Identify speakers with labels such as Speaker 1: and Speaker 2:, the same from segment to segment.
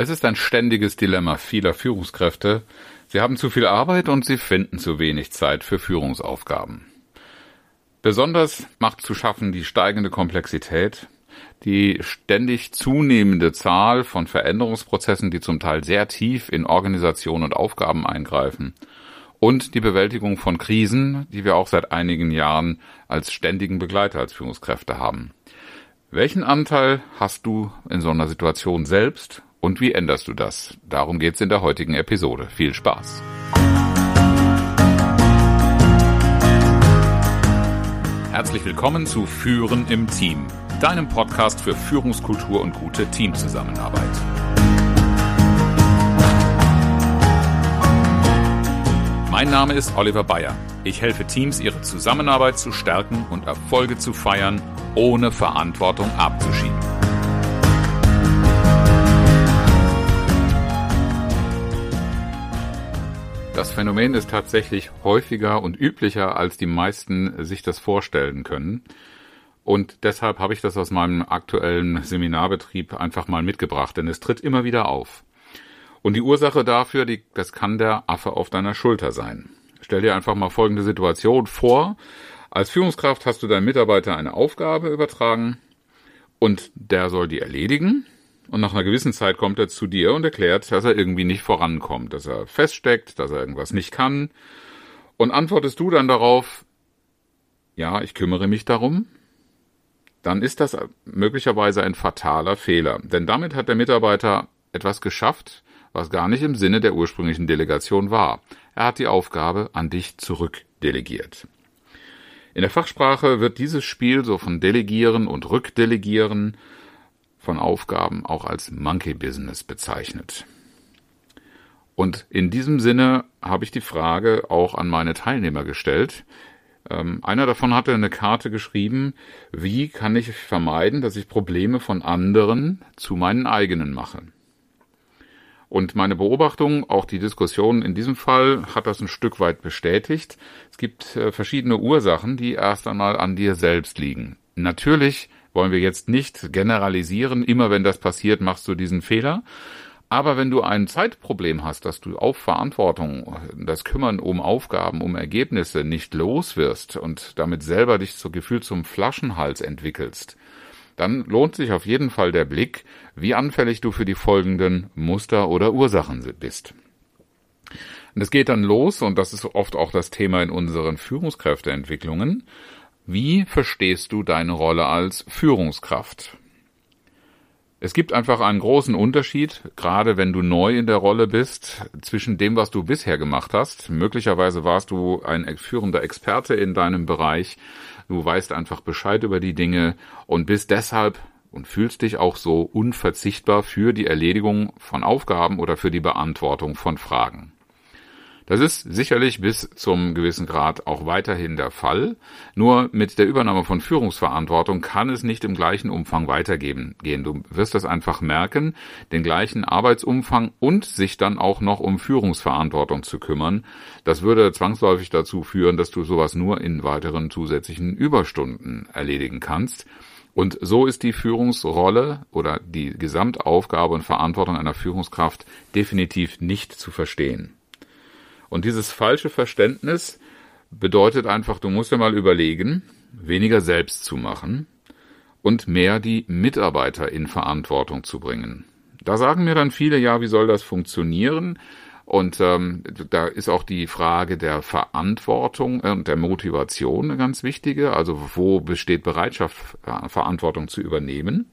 Speaker 1: Es ist ein ständiges Dilemma vieler Führungskräfte. Sie haben zu viel Arbeit und sie finden zu wenig Zeit für Führungsaufgaben. Besonders macht zu schaffen die steigende Komplexität, die ständig zunehmende Zahl von Veränderungsprozessen, die zum Teil sehr tief in Organisation und Aufgaben eingreifen, und die Bewältigung von Krisen, die wir auch seit einigen Jahren als ständigen Begleiter als Führungskräfte haben. Welchen Anteil hast du in so einer Situation selbst und wie änderst du das? Darum geht's in der heutigen Episode. Viel Spaß! Herzlich willkommen zu Führen im Team, deinem Podcast für Führungskultur und gute Teamzusammenarbeit. Mein Name ist Oliver Bayer. Ich helfe Teams, ihre Zusammenarbeit zu stärken und Erfolge zu feiern, ohne Verantwortung abzuschieben. Das Phänomen ist tatsächlich häufiger und üblicher, als die meisten sich das vorstellen können. Und deshalb habe ich das aus meinem aktuellen Seminarbetrieb einfach mal mitgebracht, denn es tritt immer wieder auf. Und die Ursache dafür, die, das kann der Affe auf deiner Schulter sein. Stell dir einfach mal folgende Situation vor. Als Führungskraft hast du deinem Mitarbeiter eine Aufgabe übertragen und der soll die erledigen und nach einer gewissen Zeit kommt er zu dir und erklärt, dass er irgendwie nicht vorankommt, dass er feststeckt, dass er irgendwas nicht kann. Und antwortest du dann darauf, ja, ich kümmere mich darum, dann ist das möglicherweise ein fataler Fehler. Denn damit hat der Mitarbeiter etwas geschafft, was gar nicht im Sinne der ursprünglichen Delegation war. Er hat die Aufgabe an dich zurückdelegiert. In der Fachsprache wird dieses Spiel so von Delegieren und Rückdelegieren von Aufgaben auch als Monkey Business bezeichnet. Und in diesem Sinne habe ich die Frage auch an meine Teilnehmer gestellt. Ähm, einer davon hatte eine Karte geschrieben, wie kann ich vermeiden, dass ich Probleme von anderen zu meinen eigenen mache. Und meine Beobachtung, auch die Diskussion in diesem Fall, hat das ein Stück weit bestätigt. Es gibt äh, verschiedene Ursachen, die erst einmal an dir selbst liegen. Natürlich wollen wir jetzt nicht generalisieren. Immer wenn das passiert, machst du diesen Fehler. Aber wenn du ein Zeitproblem hast, dass du auf Verantwortung, das Kümmern um Aufgaben, um Ergebnisse nicht los wirst und damit selber dich zu Gefühl zum Flaschenhals entwickelst, dann lohnt sich auf jeden Fall der Blick, wie anfällig du für die folgenden Muster oder Ursachen bist. Und es geht dann los, und das ist oft auch das Thema in unseren Führungskräfteentwicklungen, wie verstehst du deine Rolle als Führungskraft? Es gibt einfach einen großen Unterschied, gerade wenn du neu in der Rolle bist, zwischen dem, was du bisher gemacht hast. Möglicherweise warst du ein führender Experte in deinem Bereich. Du weißt einfach Bescheid über die Dinge und bist deshalb und fühlst dich auch so unverzichtbar für die Erledigung von Aufgaben oder für die Beantwortung von Fragen. Das ist sicherlich bis zum gewissen Grad auch weiterhin der Fall. Nur mit der Übernahme von Führungsverantwortung kann es nicht im gleichen Umfang weitergehen. Du wirst das einfach merken, den gleichen Arbeitsumfang und sich dann auch noch um Führungsverantwortung zu kümmern. Das würde zwangsläufig dazu führen, dass du sowas nur in weiteren zusätzlichen Überstunden erledigen kannst. Und so ist die Führungsrolle oder die Gesamtaufgabe und Verantwortung einer Führungskraft definitiv nicht zu verstehen. Und dieses falsche Verständnis bedeutet einfach, du musst dir mal überlegen, weniger selbst zu machen und mehr die Mitarbeiter in Verantwortung zu bringen. Da sagen mir dann viele, ja, wie soll das funktionieren? Und ähm, da ist auch die Frage der Verantwortung und der Motivation eine ganz wichtige. Also wo besteht Bereitschaft, Verantwortung zu übernehmen?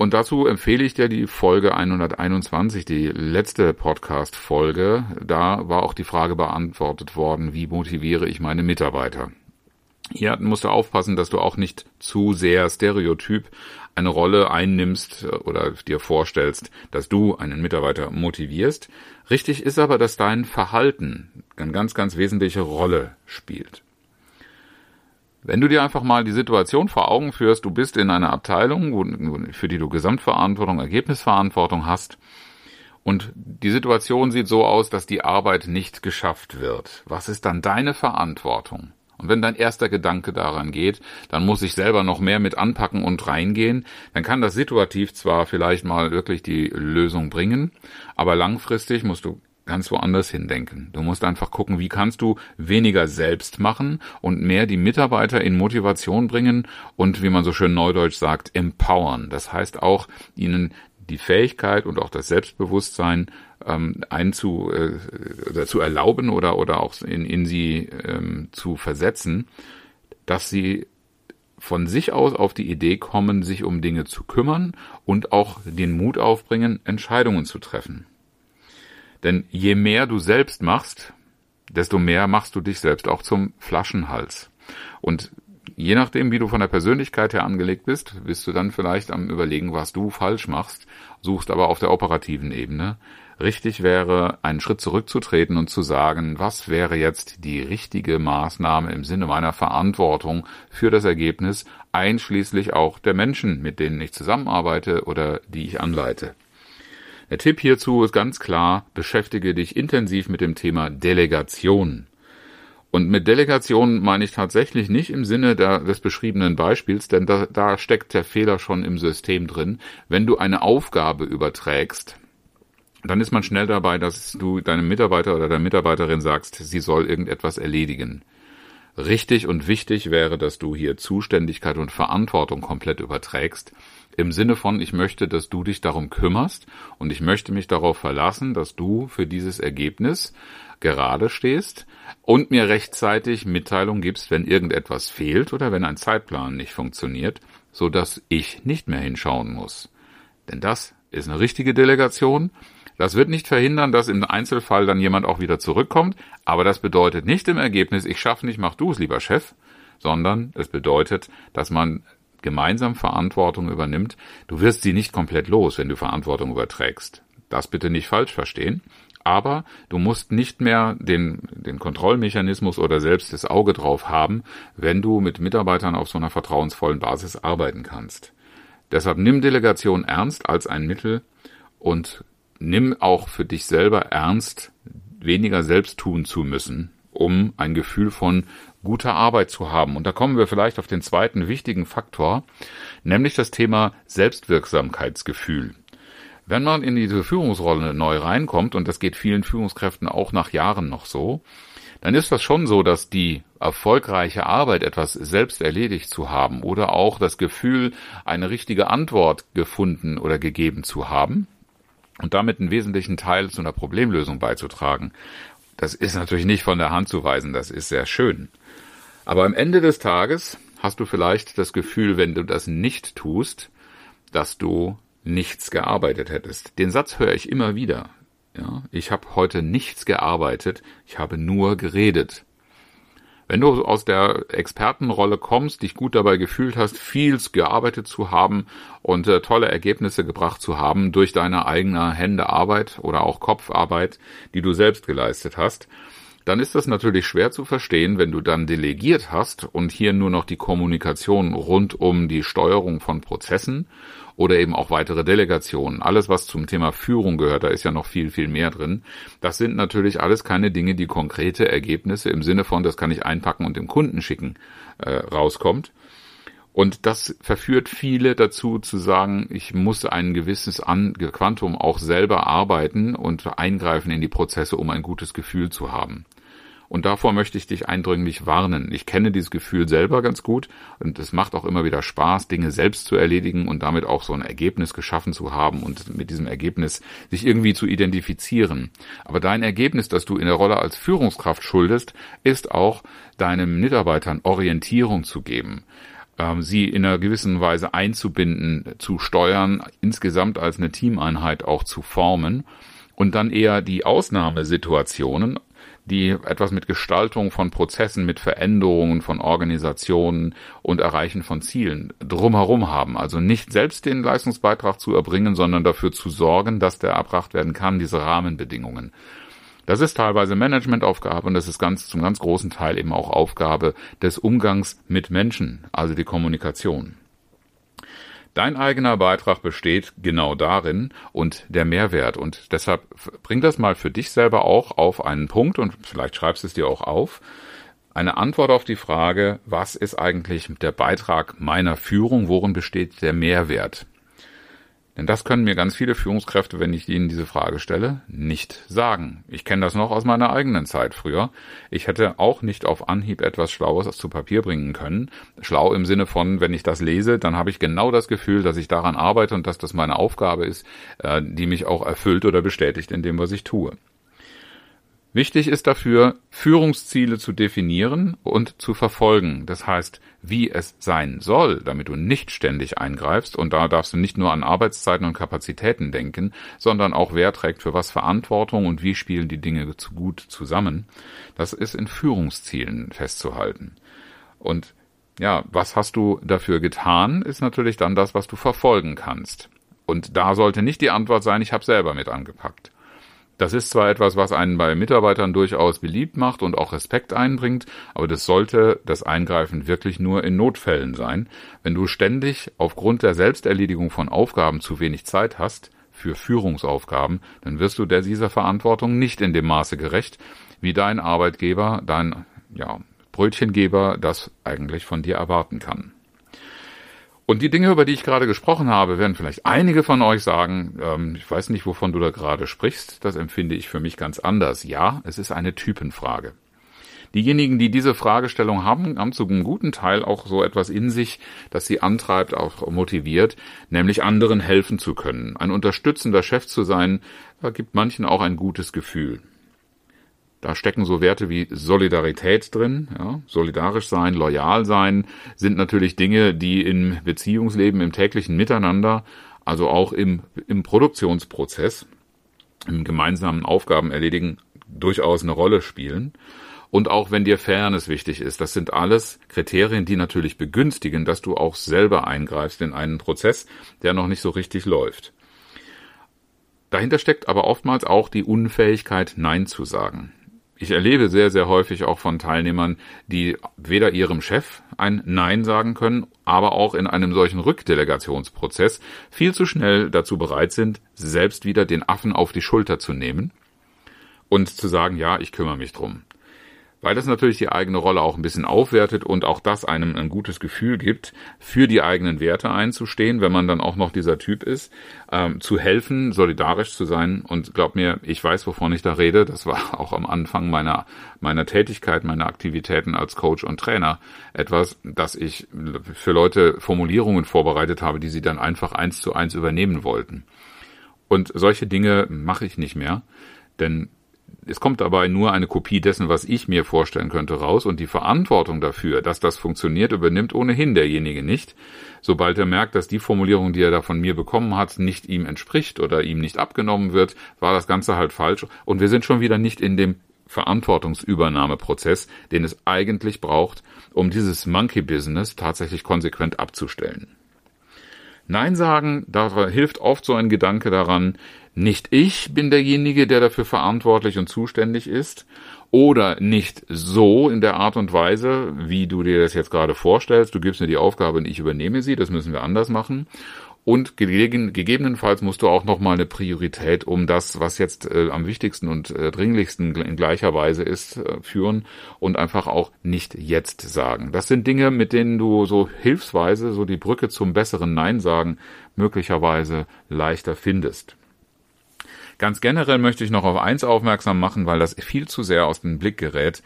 Speaker 1: Und dazu empfehle ich dir die Folge 121, die letzte Podcast-Folge. Da war auch die Frage beantwortet worden, wie motiviere ich meine Mitarbeiter? Hier musst du aufpassen, dass du auch nicht zu sehr stereotyp eine Rolle einnimmst oder dir vorstellst, dass du einen Mitarbeiter motivierst. Richtig ist aber, dass dein Verhalten eine ganz, ganz wesentliche Rolle spielt. Wenn du dir einfach mal die Situation vor Augen führst, du bist in einer Abteilung, für die du Gesamtverantwortung, Ergebnisverantwortung hast, und die Situation sieht so aus, dass die Arbeit nicht geschafft wird. Was ist dann deine Verantwortung? Und wenn dein erster Gedanke daran geht, dann muss ich selber noch mehr mit anpacken und reingehen, dann kann das situativ zwar vielleicht mal wirklich die Lösung bringen, aber langfristig musst du ganz woanders hindenken. Du musst einfach gucken, wie kannst du weniger selbst machen und mehr die Mitarbeiter in Motivation bringen und, wie man so schön neudeutsch sagt, empowern. Das heißt auch, ihnen die Fähigkeit und auch das Selbstbewusstsein ähm, einzu, äh, oder zu erlauben oder, oder auch in, in sie ähm, zu versetzen, dass sie von sich aus auf die Idee kommen, sich um Dinge zu kümmern und auch den Mut aufbringen, Entscheidungen zu treffen. Denn je mehr du selbst machst, desto mehr machst du dich selbst auch zum Flaschenhals. Und je nachdem, wie du von der Persönlichkeit her angelegt bist, bist du dann vielleicht am überlegen, was du falsch machst, suchst aber auf der operativen Ebene. Richtig wäre, einen Schritt zurückzutreten und zu sagen, was wäre jetzt die richtige Maßnahme im Sinne meiner Verantwortung für das Ergebnis, einschließlich auch der Menschen, mit denen ich zusammenarbeite oder die ich anleite. Der Tipp hierzu ist ganz klar, beschäftige dich intensiv mit dem Thema Delegation. Und mit Delegation meine ich tatsächlich nicht im Sinne der, des beschriebenen Beispiels, denn da, da steckt der Fehler schon im System drin. Wenn du eine Aufgabe überträgst, dann ist man schnell dabei, dass du deinem Mitarbeiter oder der Mitarbeiterin sagst, sie soll irgendetwas erledigen. Richtig und wichtig wäre, dass du hier Zuständigkeit und Verantwortung komplett überträgst im Sinne von, ich möchte, dass du dich darum kümmerst und ich möchte mich darauf verlassen, dass du für dieses Ergebnis gerade stehst und mir rechtzeitig Mitteilung gibst, wenn irgendetwas fehlt oder wenn ein Zeitplan nicht funktioniert, so dass ich nicht mehr hinschauen muss. Denn das ist eine richtige Delegation. Das wird nicht verhindern, dass im Einzelfall dann jemand auch wieder zurückkommt, aber das bedeutet nicht im Ergebnis, ich schaffe nicht, mach du es, lieber Chef, sondern es bedeutet, dass man gemeinsam Verantwortung übernimmt, du wirst sie nicht komplett los, wenn du Verantwortung überträgst. Das bitte nicht falsch verstehen. Aber du musst nicht mehr den, den Kontrollmechanismus oder selbst das Auge drauf haben, wenn du mit Mitarbeitern auf so einer vertrauensvollen Basis arbeiten kannst. Deshalb nimm Delegation ernst als ein Mittel und nimm auch für dich selber ernst, weniger selbst tun zu müssen, um ein Gefühl von guter Arbeit zu haben. Und da kommen wir vielleicht auf den zweiten wichtigen Faktor, nämlich das Thema Selbstwirksamkeitsgefühl. Wenn man in diese Führungsrolle neu reinkommt, und das geht vielen Führungskräften auch nach Jahren noch so, dann ist das schon so, dass die erfolgreiche Arbeit, etwas selbst erledigt zu haben oder auch das Gefühl, eine richtige Antwort gefunden oder gegeben zu haben und damit einen wesentlichen Teil zu einer Problemlösung beizutragen, das ist natürlich nicht von der Hand zu weisen, das ist sehr schön. Aber am Ende des Tages hast du vielleicht das Gefühl, wenn du das nicht tust, dass du nichts gearbeitet hättest. Den Satz höre ich immer wieder. Ja, ich habe heute nichts gearbeitet, ich habe nur geredet. Wenn du aus der Expertenrolle kommst, dich gut dabei gefühlt hast, viel gearbeitet zu haben und äh, tolle Ergebnisse gebracht zu haben durch deine eigene Hände Arbeit oder auch Kopfarbeit, die du selbst geleistet hast, dann ist das natürlich schwer zu verstehen, wenn du dann delegiert hast und hier nur noch die Kommunikation rund um die Steuerung von Prozessen oder eben auch weitere Delegationen. Alles, was zum Thema Führung gehört, da ist ja noch viel, viel mehr drin. Das sind natürlich alles keine Dinge, die konkrete Ergebnisse im Sinne von, das kann ich einpacken und dem Kunden schicken, äh, rauskommt. Und das verführt viele dazu zu sagen, ich muss ein gewisses An Quantum auch selber arbeiten und eingreifen in die Prozesse, um ein gutes Gefühl zu haben. Und davor möchte ich dich eindringlich warnen. Ich kenne dieses Gefühl selber ganz gut und es macht auch immer wieder Spaß, Dinge selbst zu erledigen und damit auch so ein Ergebnis geschaffen zu haben und mit diesem Ergebnis sich irgendwie zu identifizieren. Aber dein Ergebnis, das du in der Rolle als Führungskraft schuldest, ist auch deinen Mitarbeitern Orientierung zu geben sie in einer gewissen Weise einzubinden, zu steuern, insgesamt als eine Teameinheit auch zu formen und dann eher die Ausnahmesituationen die etwas mit Gestaltung von Prozessen, mit Veränderungen von Organisationen und Erreichen von Zielen drumherum haben. Also nicht selbst den Leistungsbeitrag zu erbringen, sondern dafür zu sorgen, dass der erbracht werden kann, diese Rahmenbedingungen. Das ist teilweise Managementaufgabe und das ist ganz, zum ganz großen Teil eben auch Aufgabe des Umgangs mit Menschen, also die Kommunikation. Dein eigener Beitrag besteht genau darin und der Mehrwert. Und deshalb bring das mal für dich selber auch auf einen Punkt und vielleicht schreibst es dir auch auf. eine Antwort auf die Frage, was ist eigentlich der Beitrag meiner Führung, worin besteht der Mehrwert? Denn das können mir ganz viele Führungskräfte, wenn ich ihnen diese Frage stelle, nicht sagen. Ich kenne das noch aus meiner eigenen Zeit früher. Ich hätte auch nicht auf Anhieb etwas Schlaues zu Papier bringen können. Schlau im Sinne von, wenn ich das lese, dann habe ich genau das Gefühl, dass ich daran arbeite und dass das meine Aufgabe ist, äh, die mich auch erfüllt oder bestätigt in dem, was ich tue. Wichtig ist dafür, Führungsziele zu definieren und zu verfolgen. Das heißt, wie es sein soll, damit du nicht ständig eingreifst. Und da darfst du nicht nur an Arbeitszeiten und Kapazitäten denken, sondern auch wer trägt für was Verantwortung und wie spielen die Dinge zu gut zusammen. Das ist in Führungszielen festzuhalten. Und ja, was hast du dafür getan, ist natürlich dann das, was du verfolgen kannst. Und da sollte nicht die Antwort sein, ich habe selber mit angepackt. Das ist zwar etwas, was einen bei Mitarbeitern durchaus beliebt macht und auch Respekt einbringt, aber das sollte das Eingreifen wirklich nur in Notfällen sein. Wenn du ständig aufgrund der Selbsterledigung von Aufgaben zu wenig Zeit hast für Führungsaufgaben, dann wirst du dieser Verantwortung nicht in dem Maße gerecht, wie dein Arbeitgeber, dein ja, Brötchengeber das eigentlich von dir erwarten kann. Und die Dinge, über die ich gerade gesprochen habe, werden vielleicht einige von euch sagen, ähm, ich weiß nicht, wovon du da gerade sprichst, das empfinde ich für mich ganz anders. Ja, es ist eine Typenfrage. Diejenigen, die diese Fragestellung haben, haben zu einem guten Teil auch so etwas in sich, das sie antreibt, auch motiviert, nämlich anderen helfen zu können. Ein unterstützender Chef zu sein, gibt manchen auch ein gutes Gefühl. Da stecken so Werte wie Solidarität drin, ja, solidarisch sein, loyal sein, sind natürlich Dinge, die im Beziehungsleben, im täglichen Miteinander, also auch im, im Produktionsprozess, im gemeinsamen Aufgaben erledigen, durchaus eine Rolle spielen. Und auch wenn dir Fairness wichtig ist, das sind alles Kriterien, die natürlich begünstigen, dass du auch selber eingreifst in einen Prozess, der noch nicht so richtig läuft. Dahinter steckt aber oftmals auch die Unfähigkeit, Nein zu sagen ich erlebe sehr, sehr häufig auch von Teilnehmern, die weder ihrem Chef ein Nein sagen können, aber auch in einem solchen Rückdelegationsprozess viel zu schnell dazu bereit sind, selbst wieder den Affen auf die Schulter zu nehmen und zu sagen, ja, ich kümmere mich drum weil das natürlich die eigene Rolle auch ein bisschen aufwertet und auch das einem ein gutes Gefühl gibt, für die eigenen Werte einzustehen, wenn man dann auch noch dieser Typ ist, ähm, zu helfen, solidarisch zu sein. Und glaub mir, ich weiß, wovon ich da rede. Das war auch am Anfang meiner, meiner Tätigkeit, meiner Aktivitäten als Coach und Trainer etwas, dass ich für Leute Formulierungen vorbereitet habe, die sie dann einfach eins zu eins übernehmen wollten. Und solche Dinge mache ich nicht mehr, denn es kommt dabei nur eine Kopie dessen, was ich mir vorstellen könnte, raus und die Verantwortung dafür, dass das funktioniert, übernimmt ohnehin derjenige nicht. Sobald er merkt, dass die Formulierung, die er da von mir bekommen hat, nicht ihm entspricht oder ihm nicht abgenommen wird, war das Ganze halt falsch und wir sind schon wieder nicht in dem Verantwortungsübernahmeprozess, den es eigentlich braucht, um dieses Monkey Business tatsächlich konsequent abzustellen. Nein sagen, da hilft oft so ein Gedanke daran, nicht ich bin derjenige, der dafür verantwortlich und zuständig ist, oder nicht so in der Art und Weise, wie du dir das jetzt gerade vorstellst, du gibst mir die Aufgabe und ich übernehme sie, das müssen wir anders machen. Und gegebenenfalls musst du auch nochmal eine Priorität um das, was jetzt äh, am wichtigsten und äh, dringlichsten in gleicher Weise ist, äh, führen und einfach auch nicht jetzt sagen. Das sind Dinge, mit denen du so hilfsweise so die Brücke zum besseren Nein sagen möglicherweise leichter findest. Ganz generell möchte ich noch auf eins aufmerksam machen, weil das viel zu sehr aus dem Blick gerät,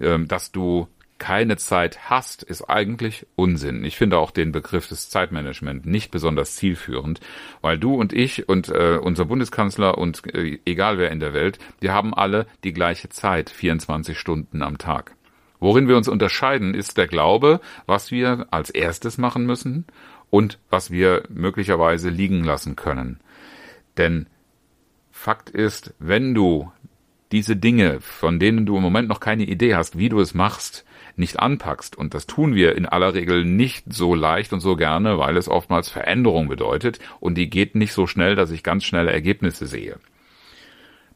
Speaker 1: ähm, dass du keine Zeit hast, ist eigentlich Unsinn. Ich finde auch den Begriff des Zeitmanagement nicht besonders zielführend, weil du und ich und äh, unser Bundeskanzler und äh, egal wer in der Welt, wir haben alle die gleiche Zeit, 24 Stunden am Tag. Worin wir uns unterscheiden, ist der Glaube, was wir als erstes machen müssen und was wir möglicherweise liegen lassen können. Denn Fakt ist, wenn du diese Dinge, von denen du im Moment noch keine Idee hast, wie du es machst, nicht anpackst, und das tun wir in aller Regel nicht so leicht und so gerne, weil es oftmals Veränderung bedeutet, und die geht nicht so schnell, dass ich ganz schnelle Ergebnisse sehe.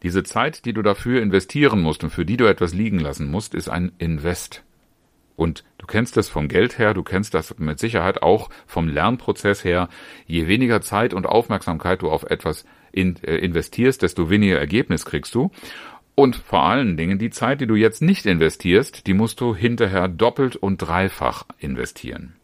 Speaker 1: Diese Zeit, die du dafür investieren musst und für die du etwas liegen lassen musst, ist ein Invest. Und du kennst das vom Geld her, du kennst das mit Sicherheit auch vom Lernprozess her. Je weniger Zeit und Aufmerksamkeit du auf etwas in, äh, investierst, desto weniger Ergebnis kriegst du. Und vor allen Dingen die Zeit, die du jetzt nicht investierst, die musst du hinterher doppelt und dreifach investieren.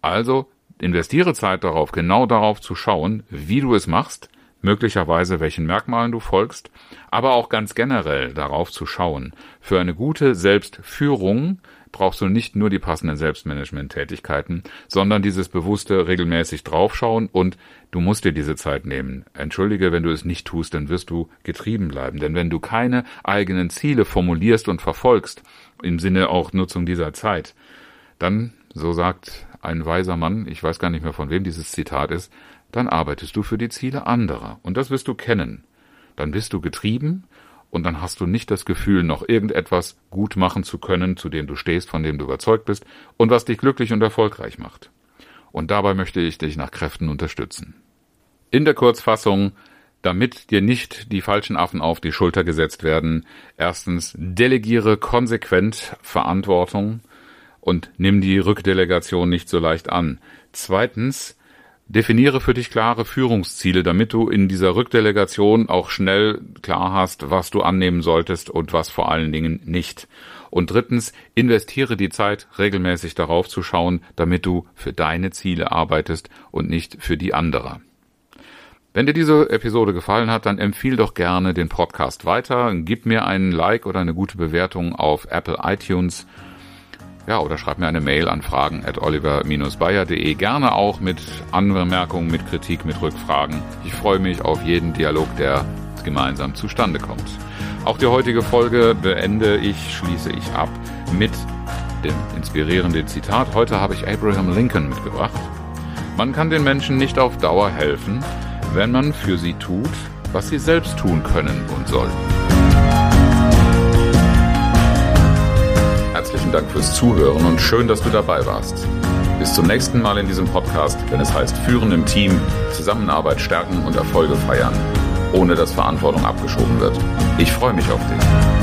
Speaker 1: Also investiere Zeit darauf, genau darauf zu schauen, wie du es machst, möglicherweise welchen Merkmalen du folgst, aber auch ganz generell darauf zu schauen. Für eine gute Selbstführung brauchst du nicht nur die passenden Selbstmanagement-Tätigkeiten, sondern dieses bewusste regelmäßig draufschauen und du musst dir diese Zeit nehmen. Entschuldige, wenn du es nicht tust, dann wirst du getrieben bleiben. Denn wenn du keine eigenen Ziele formulierst und verfolgst, im Sinne auch Nutzung dieser Zeit, dann, so sagt ein weiser Mann, ich weiß gar nicht mehr von wem dieses Zitat ist, dann arbeitest du für die Ziele anderer. Und das wirst du kennen. Dann bist du getrieben und dann hast du nicht das Gefühl, noch irgendetwas gut machen zu können, zu dem du stehst, von dem du überzeugt bist und was dich glücklich und erfolgreich macht. Und dabei möchte ich dich nach Kräften unterstützen. In der Kurzfassung, damit dir nicht die falschen Affen auf die Schulter gesetzt werden, erstens delegiere konsequent Verantwortung und nimm die Rückdelegation nicht so leicht an. Zweitens, Definiere für dich klare Führungsziele, damit du in dieser Rückdelegation auch schnell klar hast, was du annehmen solltest und was vor allen Dingen nicht. Und drittens, investiere die Zeit, regelmäßig darauf zu schauen, damit du für deine Ziele arbeitest und nicht für die anderer. Wenn dir diese Episode gefallen hat, dann empfiehl doch gerne den Podcast weiter, gib mir einen Like oder eine gute Bewertung auf Apple iTunes ja, oder schreib mir eine Mail an fragen at oliver-bayer.de. Gerne auch mit Anmerkungen, mit Kritik, mit Rückfragen. Ich freue mich auf jeden Dialog, der gemeinsam zustande kommt. Auch die heutige Folge beende ich, schließe ich ab mit dem inspirierenden Zitat. Heute habe ich Abraham Lincoln mitgebracht. Man kann den Menschen nicht auf Dauer helfen, wenn man für sie tut, was sie selbst tun können und sollen. Herzlichen Dank fürs Zuhören und schön, dass du dabei warst. Bis zum nächsten Mal in diesem Podcast, wenn es heißt Führen im Team, Zusammenarbeit stärken und Erfolge feiern, ohne dass Verantwortung abgeschoben wird. Ich freue mich auf dich.